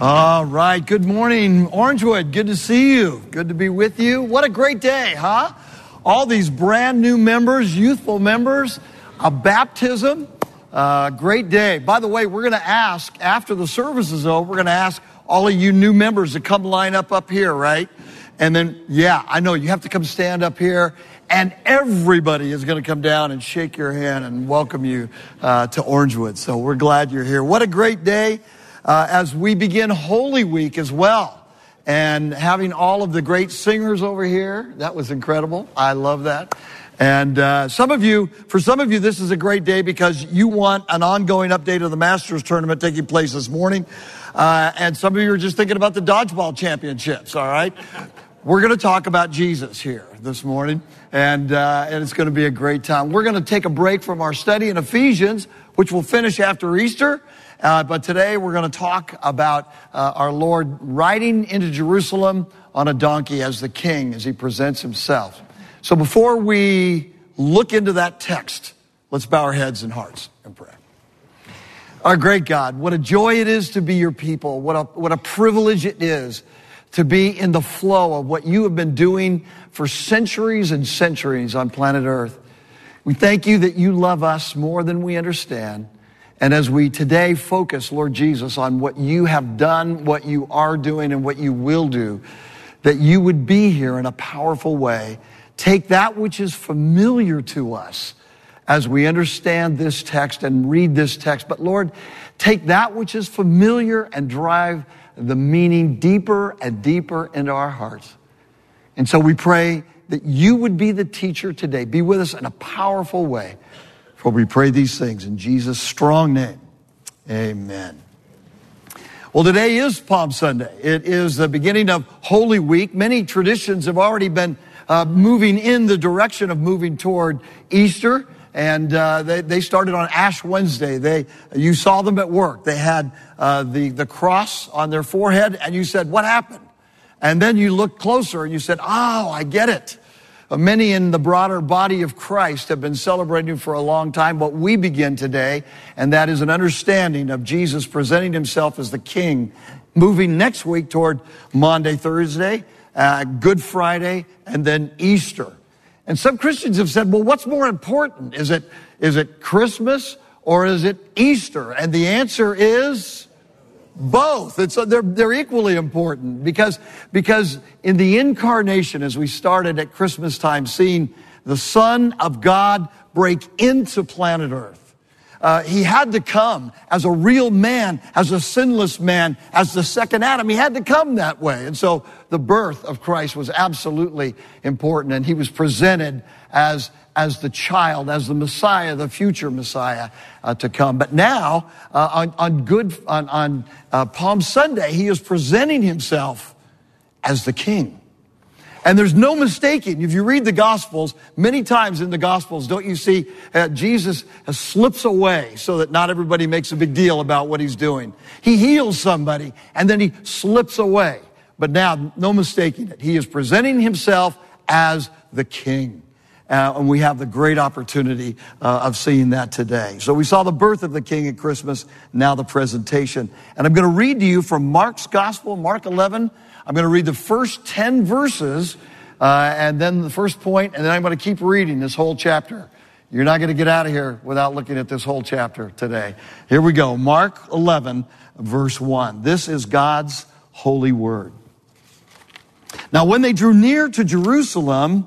All right. Good morning, Orangewood. Good to see you. Good to be with you. What a great day, huh? All these brand new members, youthful members, a baptism. Uh, great day. By the way, we're going to ask, after the service is over, we're going to ask all of you new members to come line up up here, right? And then, yeah, I know you have to come stand up here, and everybody is going to come down and shake your hand and welcome you uh, to Orangewood. So we're glad you're here. What a great day uh, as we begin Holy Week as well. And having all of the great singers over here, that was incredible. I love that. And uh, some of you, for some of you, this is a great day because you want an ongoing update of the Masters tournament taking place this morning. Uh, and some of you are just thinking about the dodgeball championships, all right? We're going to talk about Jesus here this morning, and, uh, and it's going to be a great time. We're going to take a break from our study in Ephesians, which will finish after Easter. Uh, but today we're going to talk about uh, our Lord riding into Jerusalem on a donkey as the king as he presents himself. So before we look into that text, let's bow our heads and hearts and pray. Our great God, what a joy it is to be your people. What a, what a privilege it is to be in the flow of what you have been doing for centuries and centuries on planet Earth. We thank you that you love us more than we understand. And as we today focus, Lord Jesus, on what you have done, what you are doing, and what you will do, that you would be here in a powerful way. Take that which is familiar to us as we understand this text and read this text. But Lord, take that which is familiar and drive the meaning deeper and deeper into our hearts. And so we pray that you would be the teacher today. Be with us in a powerful way. For we pray these things in Jesus' strong name. Amen. Well, today is Palm Sunday. It is the beginning of Holy Week. Many traditions have already been uh, moving in the direction of moving toward Easter. And uh, they, they started on Ash Wednesday. They, you saw them at work. They had uh, the, the cross on their forehead, and you said, What happened? And then you looked closer and you said, Oh, I get it. Many in the broader body of Christ have been celebrating for a long time what we begin today, and that is an understanding of Jesus presenting himself as the King, moving next week toward Maundy, Thursday, uh, Good Friday, and then Easter. And some Christians have said, well, what's more important? Is it, is it Christmas or is it Easter? And the answer is both. It's, they're, they're equally important because, because in the incarnation, as we started at Christmas time, seeing the Son of God break into planet Earth, uh, he had to come as a real man, as a sinless man, as the second Adam. He had to come that way. And so the birth of Christ was absolutely important. And he was presented as, as the child, as the Messiah, the future Messiah uh, to come. But now, uh, on, on good, on, on uh, Palm Sunday, he is presenting himself as the king. And there's no mistaking. If you read the Gospels, many times in the Gospels, don't you see uh, Jesus slips away so that not everybody makes a big deal about what he's doing. He heals somebody and then he slips away. But now, no mistaking it. He is presenting himself as the king. Uh, and we have the great opportunity uh, of seeing that today. So we saw the birth of the King at Christmas, now the presentation. And I'm going to read to you from Mark's Gospel, Mark 11. I'm going to read the first 10 verses, uh, and then the first point, and then I'm going to keep reading this whole chapter. You're not going to get out of here without looking at this whole chapter today. Here we go. Mark 11, verse 1. This is God's holy word. Now, when they drew near to Jerusalem,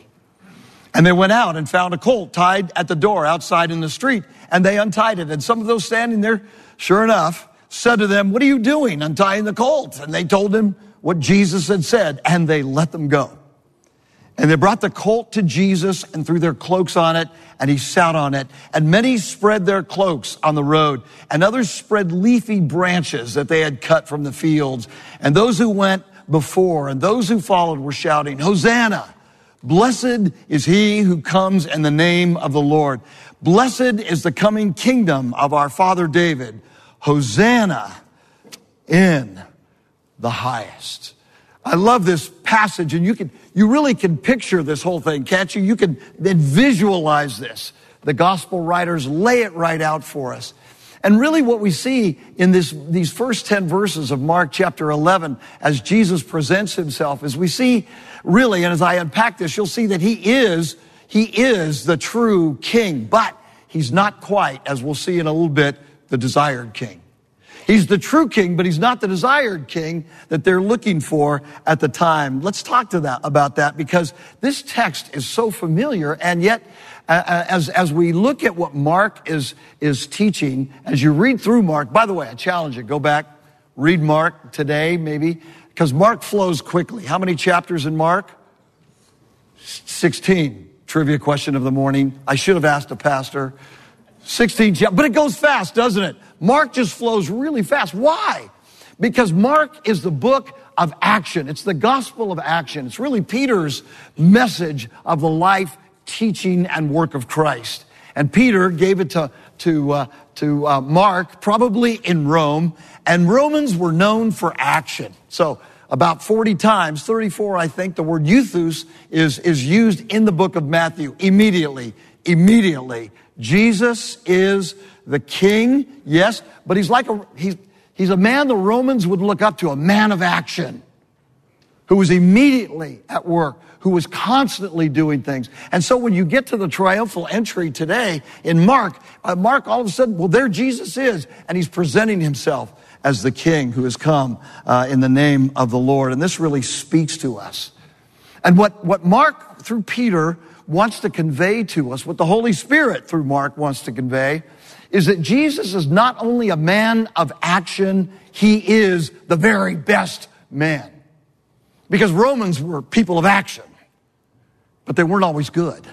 And they went out and found a colt tied at the door outside in the street, and they untied it. And some of those standing there, sure enough, said to them, What are you doing untying the colt? And they told him what Jesus had said, and they let them go. And they brought the colt to Jesus and threw their cloaks on it, and he sat on it. And many spread their cloaks on the road, and others spread leafy branches that they had cut from the fields. And those who went before and those who followed were shouting, Hosanna! Blessed is he who comes in the name of the Lord. Blessed is the coming kingdom of our father David. Hosanna in the highest. I love this passage and you can, you really can picture this whole thing, can't you? You can then visualize this. The gospel writers lay it right out for us. And really what we see in this, these first 10 verses of Mark chapter 11 as Jesus presents himself is we see really, and as I unpack this, you'll see that he is, he is the true king, but he's not quite, as we'll see in a little bit, the desired king. He's the true king, but he's not the desired king that they're looking for at the time. Let's talk to that about that because this text is so familiar and yet as, as we look at what Mark is, is teaching, as you read through Mark, by the way, I challenge you, go back, read Mark today, maybe, because Mark flows quickly. How many chapters in Mark? 16. Trivia question of the morning. I should have asked a pastor. 16 chapters, but it goes fast, doesn't it? Mark just flows really fast. Why? Because Mark is the book of action. It's the gospel of action. It's really Peter's message of the life teaching and work of Christ. And Peter gave it to, to, uh, to uh, Mark, probably in Rome. And Romans were known for action. So about 40 times, 34, I think, the word euthus is, is used in the book of Matthew. Immediately, immediately. Jesus is the king, yes, but he's like a, he's, he's a man the Romans would look up to, a man of action who was immediately at work, who was constantly doing things. And so when you get to the triumphal entry today in Mark, uh, Mark all of a sudden, well, there Jesus is, and he's presenting himself as the king who has come uh, in the name of the Lord. And this really speaks to us. And what, what Mark, through Peter, wants to convey to us, what the Holy Spirit, through Mark, wants to convey, is that Jesus is not only a man of action, he is the very best man. Because Romans were people of action, but they weren't always good.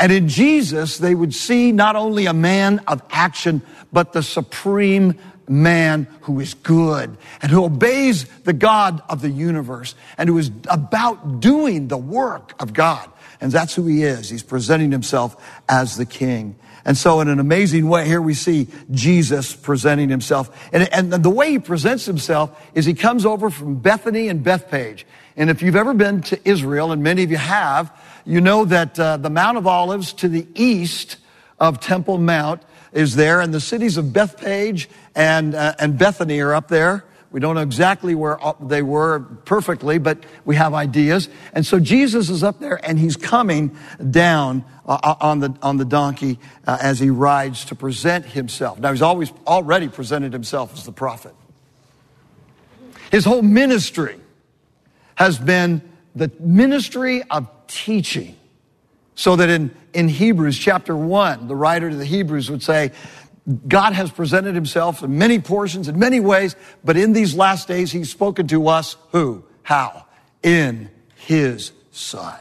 And in Jesus, they would see not only a man of action, but the supreme man who is good and who obeys the God of the universe and who is about doing the work of God. And that's who he is. He's presenting himself as the king. And so in an amazing way, here we see Jesus presenting himself. And, and the way he presents himself is he comes over from Bethany and Bethpage. And if you've ever been to Israel, and many of you have, you know that uh, the Mount of Olives to the east of Temple Mount is there, and the cities of Bethpage and, uh, and Bethany are up there. We don't know exactly where they were perfectly, but we have ideas. And so Jesus is up there and he's coming down uh, uh, on the, on the donkey uh, as he rides to present himself. Now he's always already presented himself as the prophet. His whole ministry has been the ministry of teaching. So that in, in Hebrews chapter 1, the writer to the Hebrews would say, God has presented himself in many portions, in many ways, but in these last days, he's spoken to us who? How? In his son.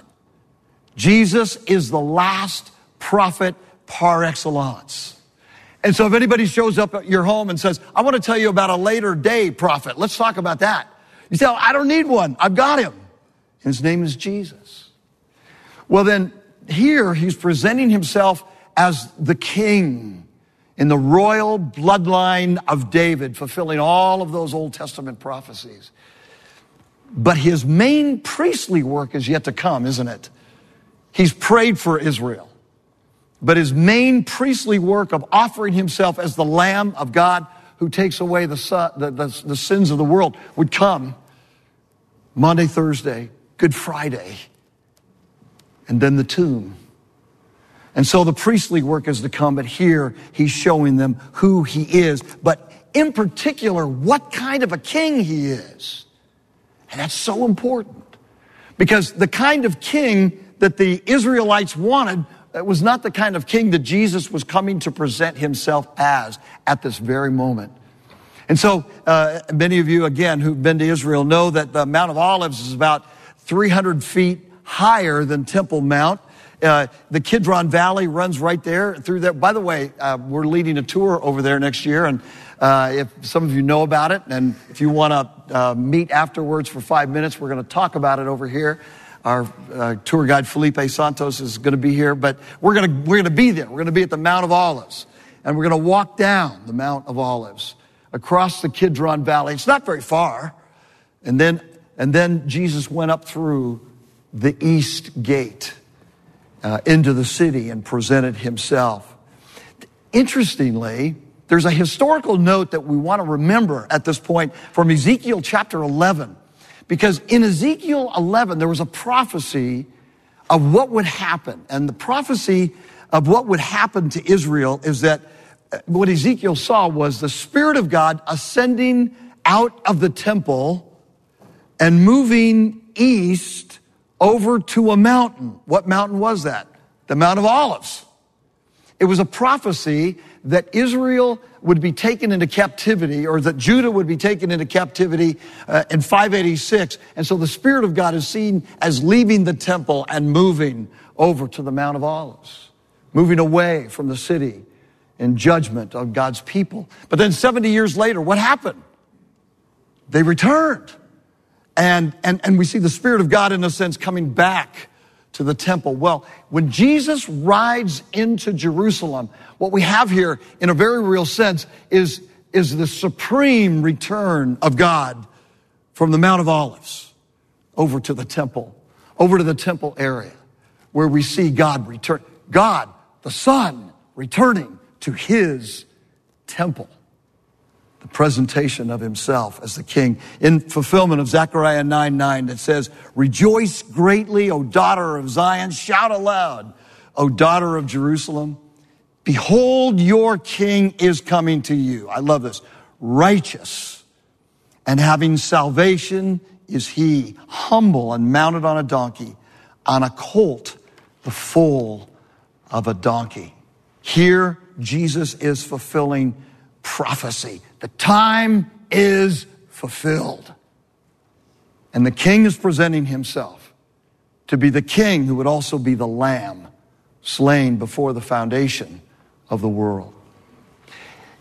Jesus is the last prophet par excellence. And so if anybody shows up at your home and says, I want to tell you about a later day prophet, let's talk about that. You say, oh, I don't need one. I've got him. His name is Jesus. Well, then here he's presenting himself as the king in the royal bloodline of David, fulfilling all of those Old Testament prophecies. But his main priestly work is yet to come, isn't it? He's prayed for Israel. But his main priestly work of offering himself as the Lamb of God who takes away the, the, the, the sins of the world would come Maundy, Thursday, Good Friday, and then the tomb. And so the priestly work is to come, but here he's showing them who he is, but in particular, what kind of a king he is. And that's so important because the kind of king that the Israelites wanted was not the kind of king that Jesus was coming to present himself as at this very moment. And so, uh, many of you, again, who've been to Israel know that the Mount of Olives is about 300 feet higher than Temple Mount. Uh, the Kidron Valley runs right there through there. By the way, uh, we're leading a tour over there next year, and uh, if some of you know about it, and if you want to uh, meet afterwards for five minutes, we're going to talk about it over here. our uh, tour guide Felipe Santos is going to be here, but we're going to, we're going to be there. We're going to be at the Mount of Olives and we're going to walk down the Mount of Olives across the Kidron Valley. It's not very far. And then, and then Jesus went up through the east gate uh, into the city and presented himself. Interestingly, there's a historical note that we want to remember at this point from Ezekiel chapter 11. Because in Ezekiel 11, there was a prophecy of what would happen. And the prophecy of what would happen to Israel is that uh, what Ezekiel saw was the Spirit of God ascending out of the temple and moving east over to a mountain. What mountain was that? The Mount of Olives. It was a prophecy that Israel would be taken into captivity or that Judah would be taken into captivity uh, in 586. And so the Spirit of God is seen as leaving the temple and moving over to the Mount of Olives, moving away from the city in judgment of God's people. But then 70 years later, what happened? They returned. And, and, and we see the Spirit of God, in a sense, coming back to the temple. Well, when Jesus rides into Jerusalem, what we have here, in a very real sense, is, is the supreme return of God from the Mount of Olives over to the temple, over to the temple area, where we see God return. God, the Son, returning to his temple the presentation of himself as the king in fulfillment of Zechariah 9 9 that says, Rejoice greatly, O daughter of Zion. Shout aloud, O daughter of Jerusalem. Behold, your king is coming to you. I love this. Righteous and having salvation is he, humble and mounted on a donkey, on a colt, the foal of a donkey. Here, Jesus is fulfilling prophecy. The time is fulfilled. And the king is presenting himself to be the king who would also be the lamb slain before the foundation of the world.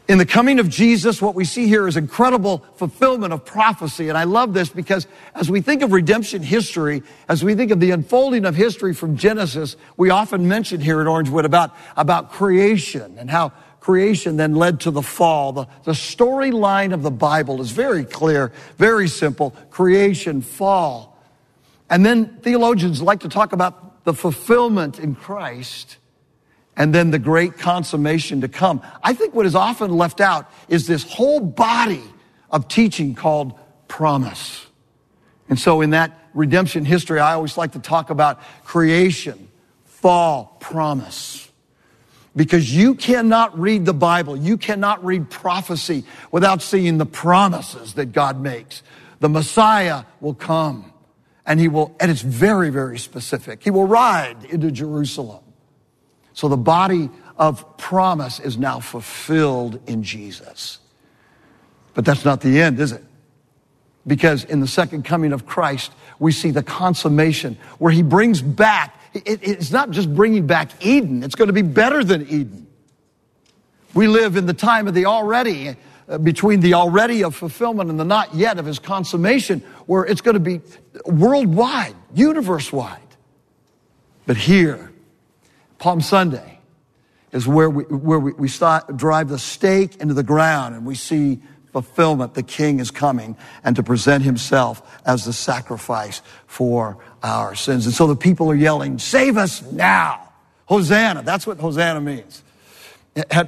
In the coming of Jesus, what we see here is incredible fulfillment of prophecy. And I love this because as we think of redemption history, as we think of the unfolding of history from Genesis, we often mention here at Orangewood about, about creation and how creation then led to the fall. The, the storyline of the Bible is very clear, very simple. Creation, fall. And then theologians like to talk about the fulfillment in Christ and then the great consummation to come. I think what is often left out is this whole body of teaching called promise. And so in that redemption history, I always like to talk about creation, fall, promise. Because you cannot read the Bible, you cannot read prophecy without seeing the promises that God makes. The Messiah will come and he will, and it's very, very specific. He will ride into Jerusalem. So the body of promise is now fulfilled in Jesus. But that's not the end, is it? Because in the second coming of Christ, we see the consummation where he brings back it, it's not just bringing back Eden, it's going to be better than Eden. We live in the time of the already, uh, between the already of fulfillment and the not yet of his consummation, where it's going to be worldwide, universe wide. But here, Palm Sunday is where we, where we, we start, drive the stake into the ground and we see fulfillment. The king is coming and to present himself as the sacrifice for our sins. And so the people are yelling, save us now. Hosanna. That's what Hosanna means.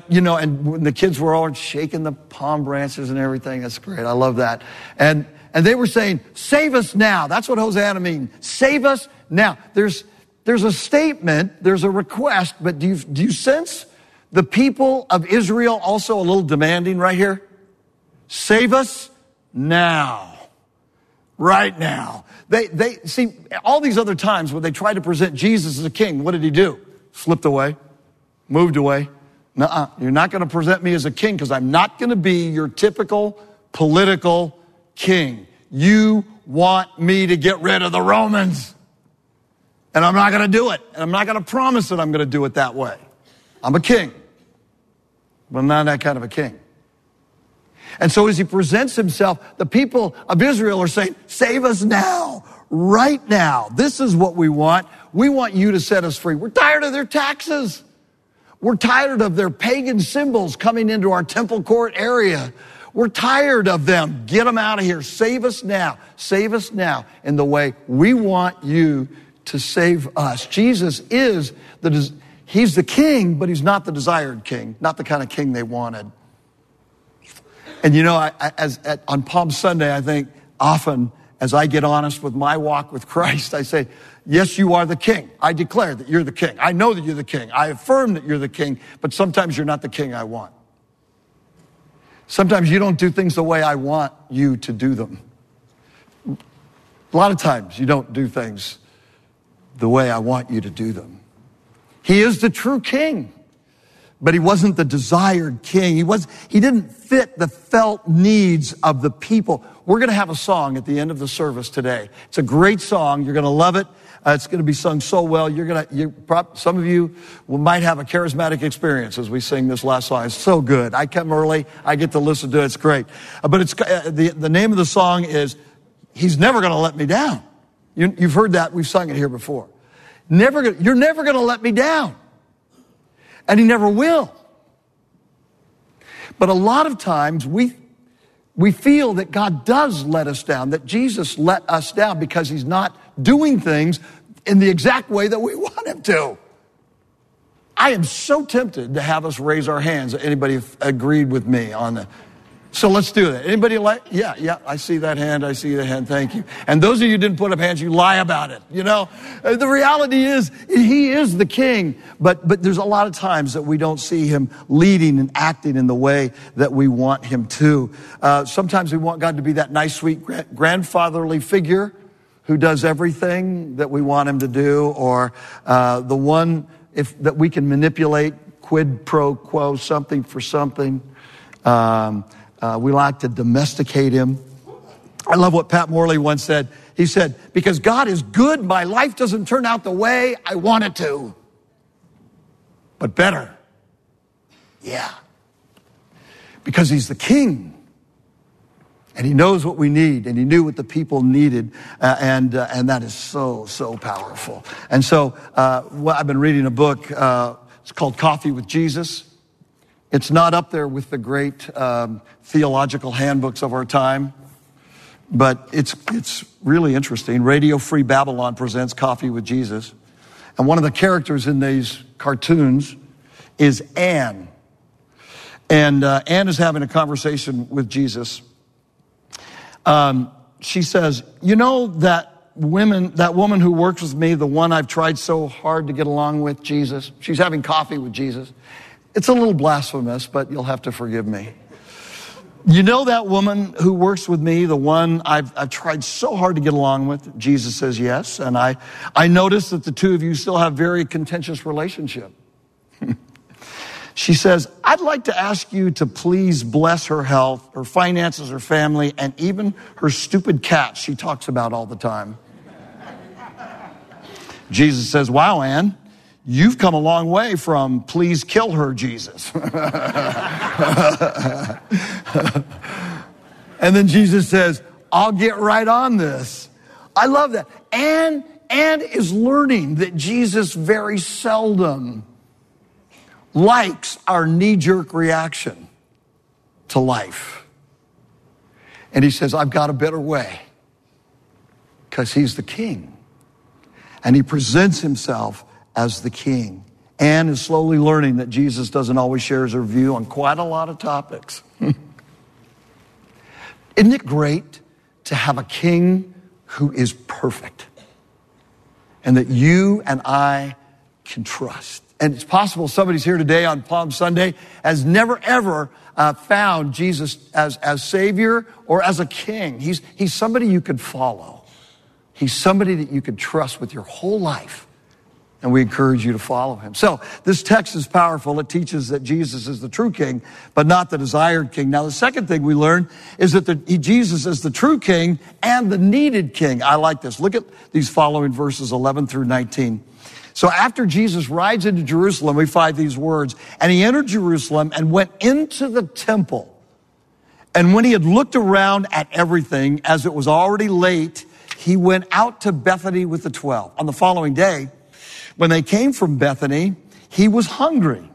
You know, and when the kids were all shaking the palm branches and everything, that's great. I love that. And, and they were saying, save us now. That's what Hosanna means. Save us now. There's, there's a statement, there's a request, but do you, do you sense the people of Israel also a little demanding right here? Save us now. Right now. They, they, see, all these other times when they tried to present Jesus as a king, what did he do? Slipped away, moved away. nuh you're not going to present me as a king because I'm not going to be your typical political king. You want me to get rid of the Romans. And I'm not going to do it. And I'm not going to promise that I'm going to do it that way. I'm a king, but I'm not that kind of a king. And so as he presents himself, the people of Israel are saying, save us now, right now. This is what we want. We want you to set us free. We're tired of their taxes. We're tired of their pagan symbols coming into our temple court area. We're tired of them. Get them out of here. Save us now. Save us now in the way we want you to save us. Jesus is the, he's the king, but he's not the desired king, not the kind of king they wanted. And you know, I, as, at, on Palm Sunday, I think often as I get honest with my walk with Christ, I say, yes, you are the king. I declare that you're the king. I know that you're the king. I affirm that you're the king, but sometimes you're not the king I want. Sometimes you don't do things the way I want you to do them. A lot of times you don't do things the way I want you to do them. He is the true king, but he wasn't the desired king. He was, he didn't fit the felt needs of the people. We're going to have a song at the end of the service today. It's a great song. You're going to love it. Uh, it's going to be sung so well. You're going to, you, some of you will, might have a charismatic experience as we sing this last song. It's so good. I come early. I get to listen to it. It's great. Uh, but it's, uh, the, the name of the song is, He's Never Going to Let Me Down. You, you've heard that. We've sung it here before. Never, you're never going to let me down. And He never will. But a lot of times we we feel that God does let us down, that Jesus let us down because he's not doing things in the exact way that we want him to. I am so tempted to have us raise our hands. Anybody agreed with me on the so let's do that. Anybody like? Yeah, yeah, I see that hand. I see the hand. Thank you. And those of you didn't put up hands, you lie about it. You know, uh, the reality is he is the king, but, but there's a lot of times that we don't see him leading and acting in the way that we want him to. Uh, sometimes we want God to be that nice, sweet grandfatherly figure who does everything that we want him to do or, uh, the one if, that we can manipulate quid pro quo something for something. Um, uh, we like to domesticate him. I love what Pat Morley once said. He said, Because God is good, my life doesn't turn out the way I want it to, but better. Yeah. Because He's the King. And he knows what we need, and he knew what the people needed, uh, and uh, and that is so so powerful. And so, uh, well, I've been reading a book. Uh, it's called Coffee with Jesus. It's not up there with the great um, theological handbooks of our time, but it's, it's really interesting. Radio Free Babylon presents Coffee with Jesus. And one of the characters in these cartoons is Anne. And uh, Anne is having a conversation with Jesus. Um, she says, You know that women, that woman who works with me, the one I've tried so hard to get along with, Jesus? She's having coffee with Jesus. It's a little blasphemous, but you'll have to forgive me. You know that woman who works with me, the one I've, I've tried so hard to get along with? Jesus says yes. And I, I notice that the two of you still have very contentious relationship. she says, I'd like to ask you to please bless her health, her finances, her family, and even her stupid cat she talks about all the time. Jesus says, wow, Anne, You've come a long way from please kill her, Jesus. and then Jesus says, I'll get right on this. I love that. And Anne is learning that Jesus very seldom likes our knee jerk reaction to life. And he says, I've got a better way because he's the king. And he presents himself as the king. Anne is slowly learning that Jesus doesn't always share her view on quite a lot of topics. Isn't it great to have a king who is perfect and that you and I can trust? And it's possible somebody's here today on Palm Sunday has never ever uh, found Jesus as, as Savior or as a king. He's, he's somebody you could follow. He's somebody that you could trust with your whole life and we encourage you to follow him. So this text is powerful. It teaches that Jesus is the true king, but not the desired king. Now, the second thing we learn is that the, he, Jesus is the true king and the needed king. I like this. Look at these following verses 11 through 19. So after Jesus rides into Jerusalem, we find these words, and he entered Jerusalem and went into the temple. And when he had looked around at everything, as it was already late, he went out to Bethany with the 12. On the following day, when they came from Bethany, he was hungry.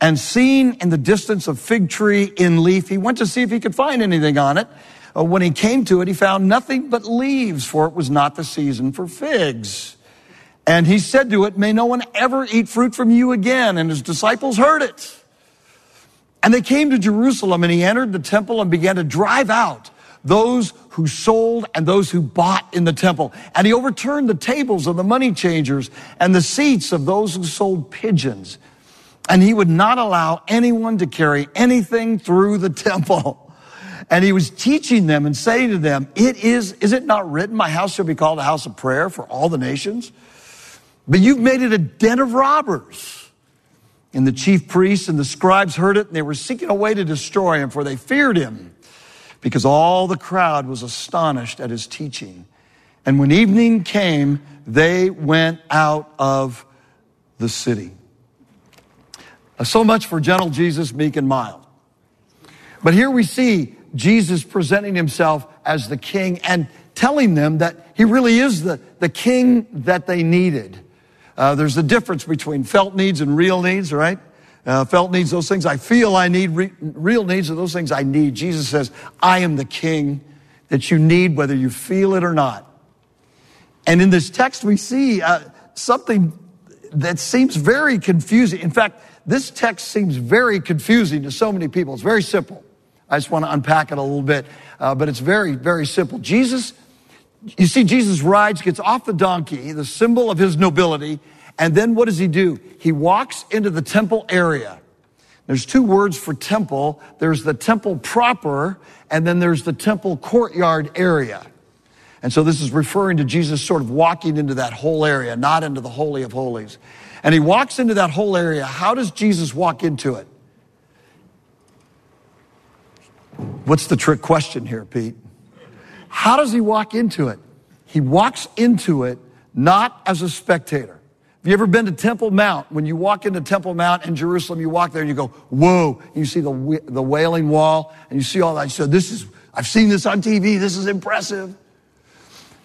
And seeing in the distance a fig tree in leaf, he went to see if he could find anything on it. Uh, when he came to it, he found nothing but leaves, for it was not the season for figs. And he said to it, May no one ever eat fruit from you again. And his disciples heard it. And they came to Jerusalem, and he entered the temple and began to drive out those who sold and those who bought in the temple. And he overturned the tables of the money changers and the seats of those who sold pigeons. And he would not allow anyone to carry anything through the temple. And he was teaching them and saying to them, it is, is it not written, my house shall be called a house of prayer for all the nations? But you've made it a den of robbers. And the chief priests and the scribes heard it and they were seeking a way to destroy him for they feared him because all the crowd was astonished at his teaching. And when evening came, they went out of the city. Uh, so much for gentle Jesus, meek and mild. But here we see Jesus presenting himself as the king and telling them that he really is the, the king that they needed. Uh, there's a difference between felt needs and real needs, right? Uh, felt needs, those things I feel I need. Re- real needs are those things I need. Jesus says, I am the king that you need, whether you feel it or not. And in this text, we see uh, something that seems very confusing. In fact, this text seems very confusing to so many people. It's very simple. I just want to unpack it a little bit, uh, but it's very, very simple. Jesus, you see, Jesus rides, gets off the donkey, the symbol of his nobility, and then what does he do? He walks into the temple area. There's two words for temple. There's the temple proper, and then there's the temple courtyard area. And so this is referring to Jesus sort of walking into that whole area, not into the Holy of Holies. And he walks into that whole area. How does Jesus walk into it? What's the trick question here, Pete? How does he walk into it? He walks into it not as a spectator. Have you ever been to Temple Mount? When you walk into Temple Mount in Jerusalem, you walk there and you go, whoa, and you see the, the Wailing Wall and you see all that. Say, this is, I've seen this on TV. This is impressive.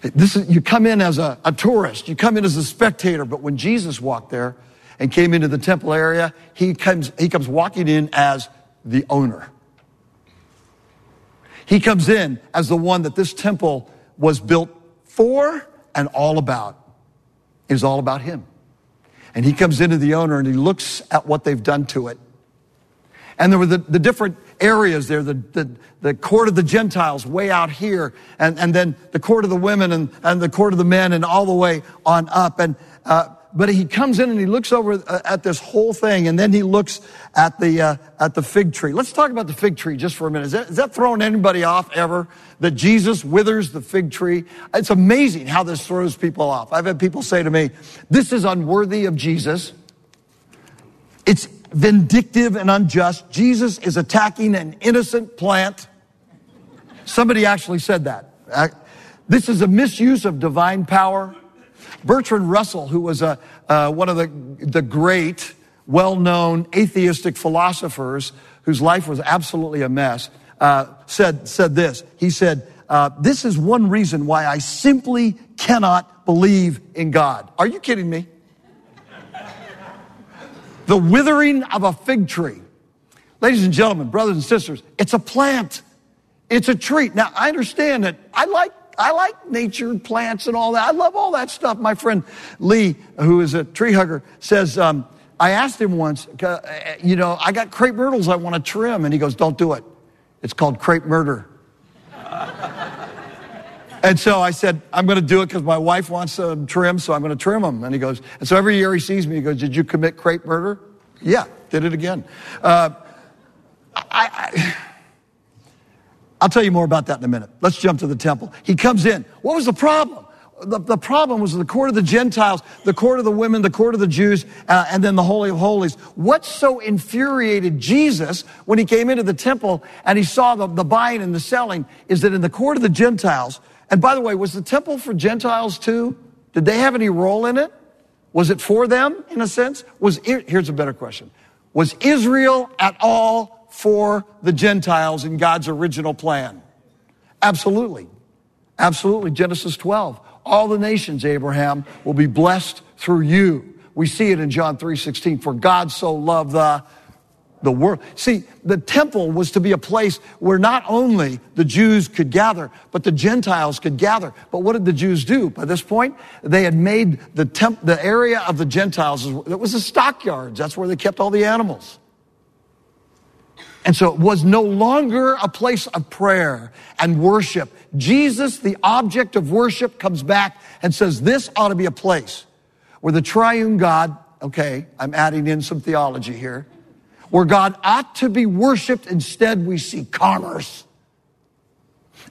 This is, you come in as a, a tourist. You come in as a spectator. But when Jesus walked there and came into the temple area, he comes, he comes walking in as the owner. He comes in as the one that this temple was built for and all about. It was all about him. And he comes into the owner and he looks at what they've done to it. And there were the, the different areas there, the, the, the, court of the Gentiles way out here, and, and then the court of the women and, and the court of the men and all the way on up. And, uh, but he comes in and he looks over uh, at this whole thing and then he looks at the, uh, at the fig tree. Let's talk about the fig tree just for a minute. Is that, is that throwing anybody off ever? That Jesus withers the fig tree? It's amazing how this throws people off. I've had people say to me, this is unworthy of Jesus. It's vindictive and unjust. Jesus is attacking an innocent plant. Somebody actually said that. Uh, this is a misuse of divine power. Bertrand Russell, who was a, uh, one of the, the great, well-known atheistic philosophers whose life was absolutely a mess, uh, said, said this. He said, uh, this is one reason why I simply cannot believe in God. Are you kidding me? the withering of a fig tree. Ladies and gentlemen, brothers and sisters, it's a plant. It's a tree. Now, I understand that I like I like nature, plants, and all that. I love all that stuff. My friend Lee, who is a tree hugger, says, um, I asked him once, uh, you know, I got crepe myrtles I want to trim. And he goes, Don't do it. It's called crepe murder. and so I said, I'm going to do it because my wife wants them trim, so I'm going to trim them. And he goes, and so every year he sees me, he goes, Did you commit crepe murder? Yeah, did it again. Uh, I, I I'll tell you more about that in a minute. Let's jump to the temple. He comes in. What was the problem? The, the problem was the court of the Gentiles, the court of the women, the court of the Jews, uh, and then the Holy of Holies. What so infuriated Jesus when he came into the temple and he saw the, the buying and the selling is that in the court of the Gentiles, and by the way, was the temple for Gentiles too? Did they have any role in it? Was it for them in a sense? Was here's a better question. Was Israel at all for the Gentiles in God's original plan? Absolutely. Absolutely. Genesis 12. All the nations, Abraham, will be blessed through you. We see it in John 3:16. For God so loved the the world. See, the temple was to be a place where not only the Jews could gather, but the Gentiles could gather. But what did the Jews do? By this point, they had made the temp, the area of the Gentiles, it was the stockyards. That's where they kept all the animals. And so it was no longer a place of prayer and worship. Jesus, the object of worship, comes back and says, this ought to be a place where the triune God, okay, I'm adding in some theology here, where God ought to be worshiped. Instead, we see commerce.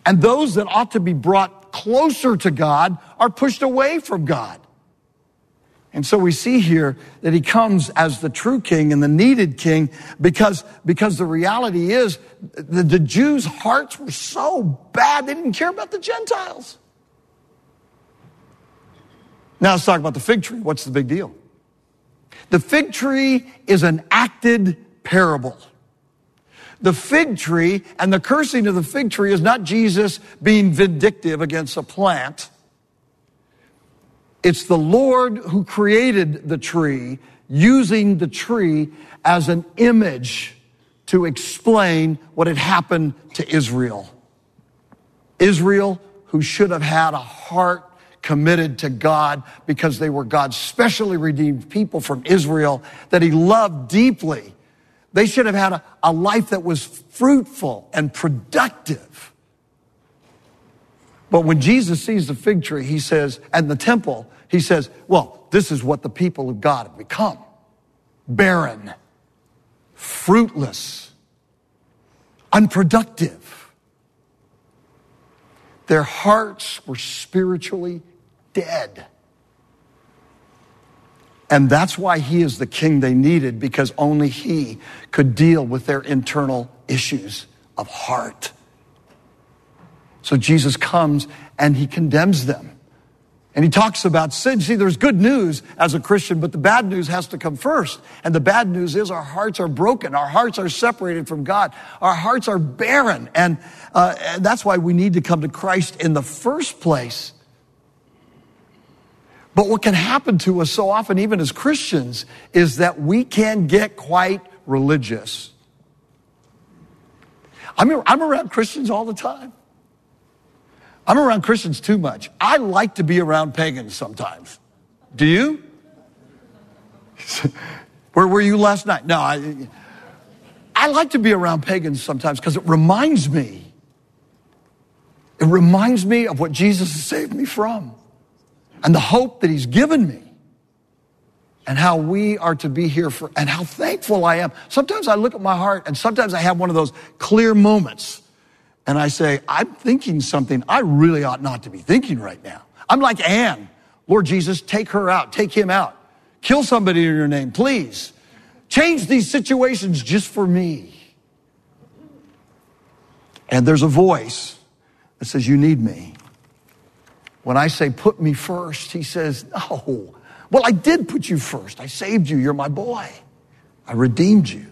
And those that ought to be brought closer to God are pushed away from God. And so we see here that he comes as the true king and the needed king because, because the reality is the, the Jews' hearts were so bad they didn't care about the Gentiles. Now let's talk about the fig tree. What's the big deal? The fig tree is an acted parable. The fig tree and the cursing of the fig tree is not Jesus being vindictive against a plant. It's the Lord who created the tree, using the tree as an image to explain what had happened to Israel. Israel, who should have had a heart committed to God because they were God's specially redeemed people from Israel that he loved deeply. They should have had a, a life that was fruitful and productive. But when Jesus sees the fig tree, he says, and the temple, he says, well, this is what the people of God have become barren, fruitless, unproductive. Their hearts were spiritually dead. And that's why he is the king they needed, because only he could deal with their internal issues of heart. So Jesus comes and he condemns them. And he talks about sin. See, there's good news as a Christian, but the bad news has to come first. And the bad news is our hearts are broken. Our hearts are separated from God. Our hearts are barren. And, uh, and that's why we need to come to Christ in the first place. But what can happen to us so often, even as Christians, is that we can get quite religious. I'm, I'm around Christians all the time. I'm around Christians too much. I like to be around pagans sometimes. Do you? Where were you last night? No, I, I like to be around pagans sometimes because it reminds me. It reminds me of what Jesus has saved me from and the hope that he's given me and how we are to be here for, and how thankful I am. Sometimes I look at my heart and sometimes I have one of those clear moments and I say, I'm thinking something I really ought not to be thinking right now. I'm like Anne. Lord Jesus, take her out, take him out. Kill somebody in your name, please. Change these situations just for me. And there's a voice that says, You need me. When I say, Put me first, he says, No. Well, I did put you first. I saved you. You're my boy. I redeemed you.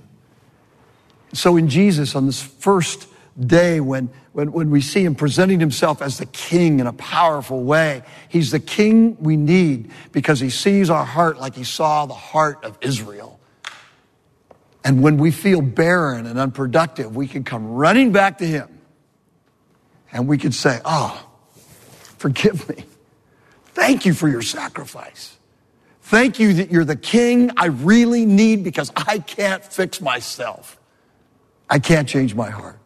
So in Jesus, on this first day when, when, when we see him presenting himself as the king in a powerful way. He's the king we need because he sees our heart like he saw the heart of Israel. And when we feel barren and unproductive, we can come running back to him and we can say, Oh, forgive me. Thank you for your sacrifice. Thank you that you're the king I really need because I can't fix myself. I can't change my heart.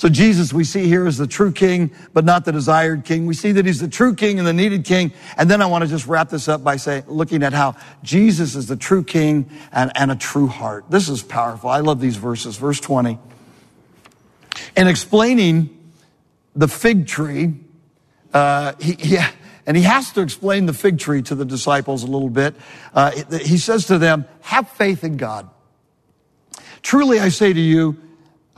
So Jesus we see here is the true king, but not the desired king. We see that he's the true king and the needed king. And then I want to just wrap this up by saying, looking at how Jesus is the true king and, and a true heart. This is powerful. I love these verses. Verse 20. In explaining the fig tree, uh, he, and he has to explain the fig tree to the disciples a little bit. Uh, he says to them, have faith in God. Truly I say to you,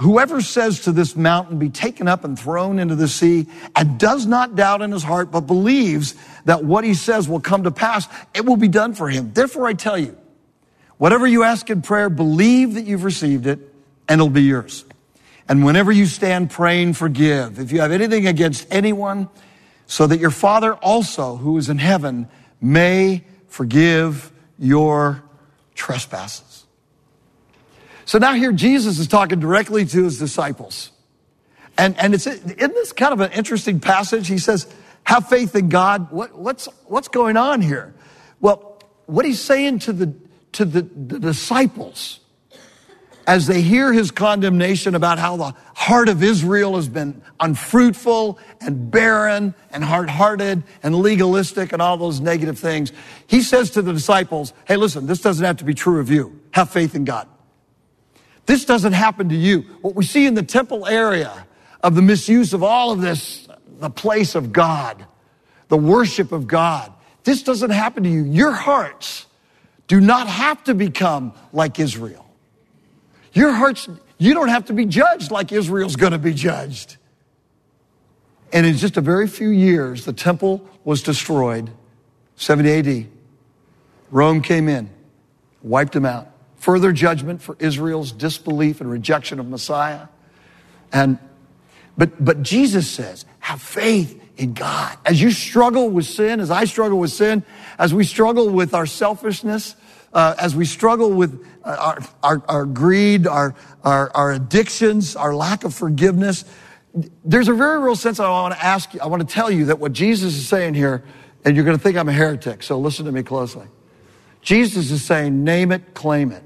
Whoever says to this mountain, be taken up and thrown into the sea, and does not doubt in his heart, but believes that what he says will come to pass, it will be done for him. Therefore, I tell you, whatever you ask in prayer, believe that you've received it, and it'll be yours. And whenever you stand praying, forgive. If you have anything against anyone, so that your Father also, who is in heaven, may forgive your trespasses. So now here Jesus is talking directly to his disciples. And, and it's in this kind of an interesting passage. He says, have faith in God. What, what's, what's going on here? Well, what he's saying to the, to the, the disciples as they hear his condemnation about how the heart of Israel has been unfruitful and barren and hard hearted and legalistic and all those negative things, he says to the disciples, Hey, listen, this doesn't have to be true of you. Have faith in God. This doesn't happen to you. What we see in the temple area of the misuse of all of this, the place of God, the worship of God, this doesn't happen to you. Your hearts do not have to become like Israel. Your hearts, you don't have to be judged like Israel's going to be judged. And in just a very few years, the temple was destroyed, 70 AD. Rome came in, wiped them out. Further judgment for Israel's disbelief and rejection of Messiah. And, but, but Jesus says, have faith in God. As you struggle with sin, as I struggle with sin, as we struggle with our selfishness, uh, as we struggle with uh, our, our, our greed, our, our, our addictions, our lack of forgiveness, there's a very real sense I want to ask you, I want to tell you that what Jesus is saying here, and you're going to think I'm a heretic, so listen to me closely. Jesus is saying, name it, claim it.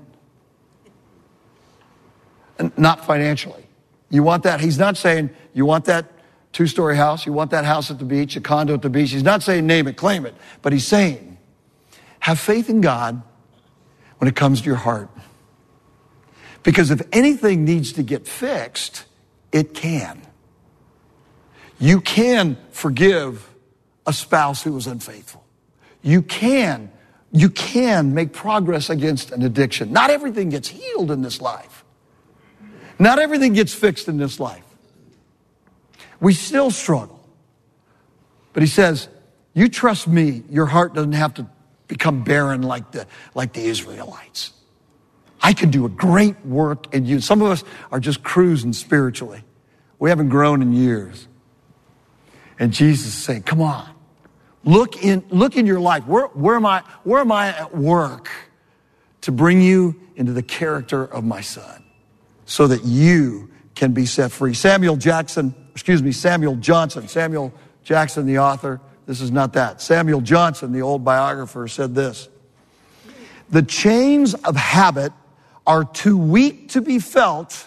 Not financially. You want that? He's not saying, you want that two story house, you want that house at the beach, a condo at the beach. He's not saying, name it, claim it, but he's saying, have faith in God when it comes to your heart. Because if anything needs to get fixed, it can. You can forgive a spouse who was unfaithful. You can, you can make progress against an addiction. Not everything gets healed in this life. Not everything gets fixed in this life. We still struggle. But he says, you trust me, your heart doesn't have to become barren like the, like the Israelites. I can do a great work in you. Some of us are just cruising spiritually. We haven't grown in years. And Jesus is saying, come on, look in, look in your life. Where, where am I, where am I at work to bring you into the character of my son so that you can be set free? Samuel Jackson, excuse me, Samuel Johnson, Samuel Jackson, the author, this is not that. Samuel Johnson, the old biographer, said this The chains of habit are too weak to be felt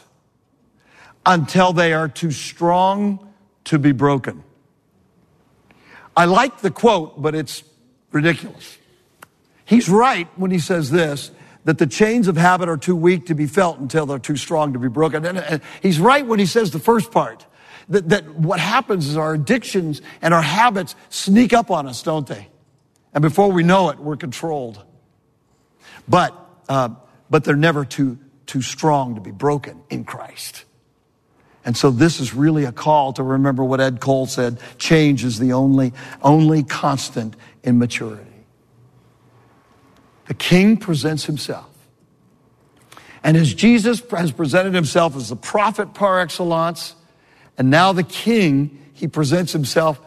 until they are too strong to be broken. I like the quote, but it's ridiculous. He's right when he says this that the chains of habit are too weak to be felt until they're too strong to be broken. And he's right when he says the first part that, that what happens is our addictions and our habits sneak up on us, don't they? And before we know it, we're controlled. But, uh, but they're never too, too strong to be broken in Christ. And so this is really a call to remember what Ed Cole said. Change is the only, only constant in maturity. The king presents himself. And as Jesus has presented himself as the prophet par excellence, and now the king, he presents himself,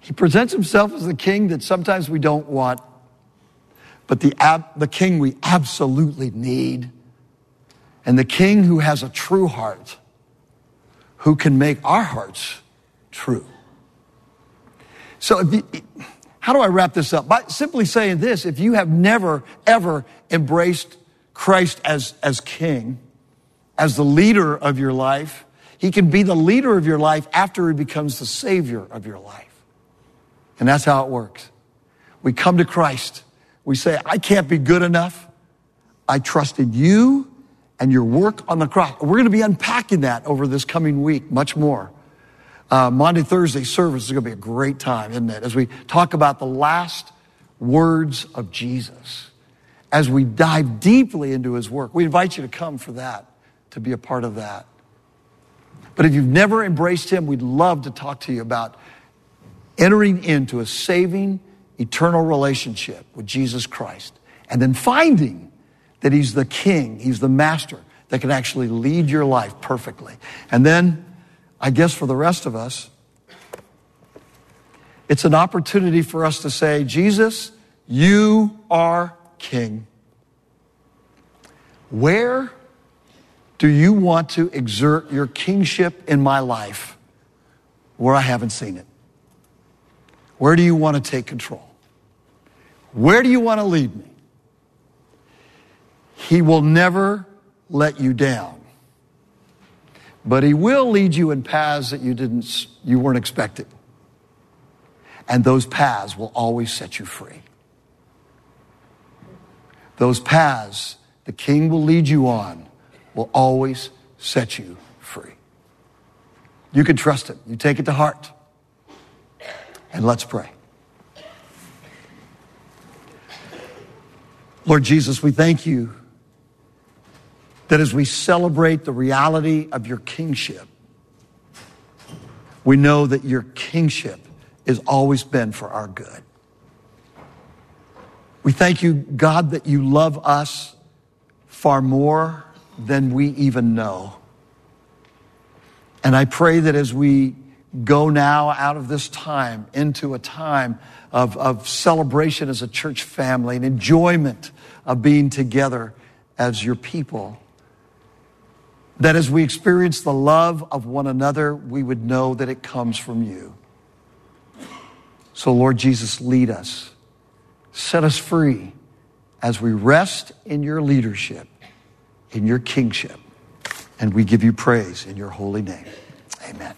he presents himself as the king that sometimes we don't want, but the, ab, the king we absolutely need. And the king who has a true heart, who can make our hearts true. So, you, how do I wrap this up? By simply saying this if you have never, ever embraced Christ as, as king, as the leader of your life, he can be the leader of your life after he becomes the savior of your life. And that's how it works. We come to Christ. We say, I can't be good enough. I trusted you and your work on the cross. We're going to be unpacking that over this coming week, much more. Uh, Maundy, Thursday service is going to be a great time, isn't it? As we talk about the last words of Jesus, as we dive deeply into his work. We invite you to come for that, to be a part of that. But if you've never embraced Him, we'd love to talk to you about entering into a saving, eternal relationship with Jesus Christ and then finding that He's the King, He's the Master that can actually lead your life perfectly. And then, I guess for the rest of us, it's an opportunity for us to say, Jesus, you are King. Where do you want to exert your kingship in my life where I haven't seen it? Where do you want to take control? Where do you want to lead me? He will never let you down. But he will lead you in paths that you didn't you weren't expecting. And those paths will always set you free. Those paths the king will lead you on will always set you free. You can trust it. You take it to heart. And let's pray. Lord Jesus, we thank you that as we celebrate the reality of your kingship, we know that your kingship has always been for our good. We thank you, God, that you love us far more than we even know. And I pray that as we go now out of this time into a time of, of celebration as a church family and enjoyment of being together as your people, that as we experience the love of one another, we would know that it comes from you. So, Lord Jesus, lead us, set us free as we rest in your leadership, in your kingship, and we give you praise in your holy name. Amen.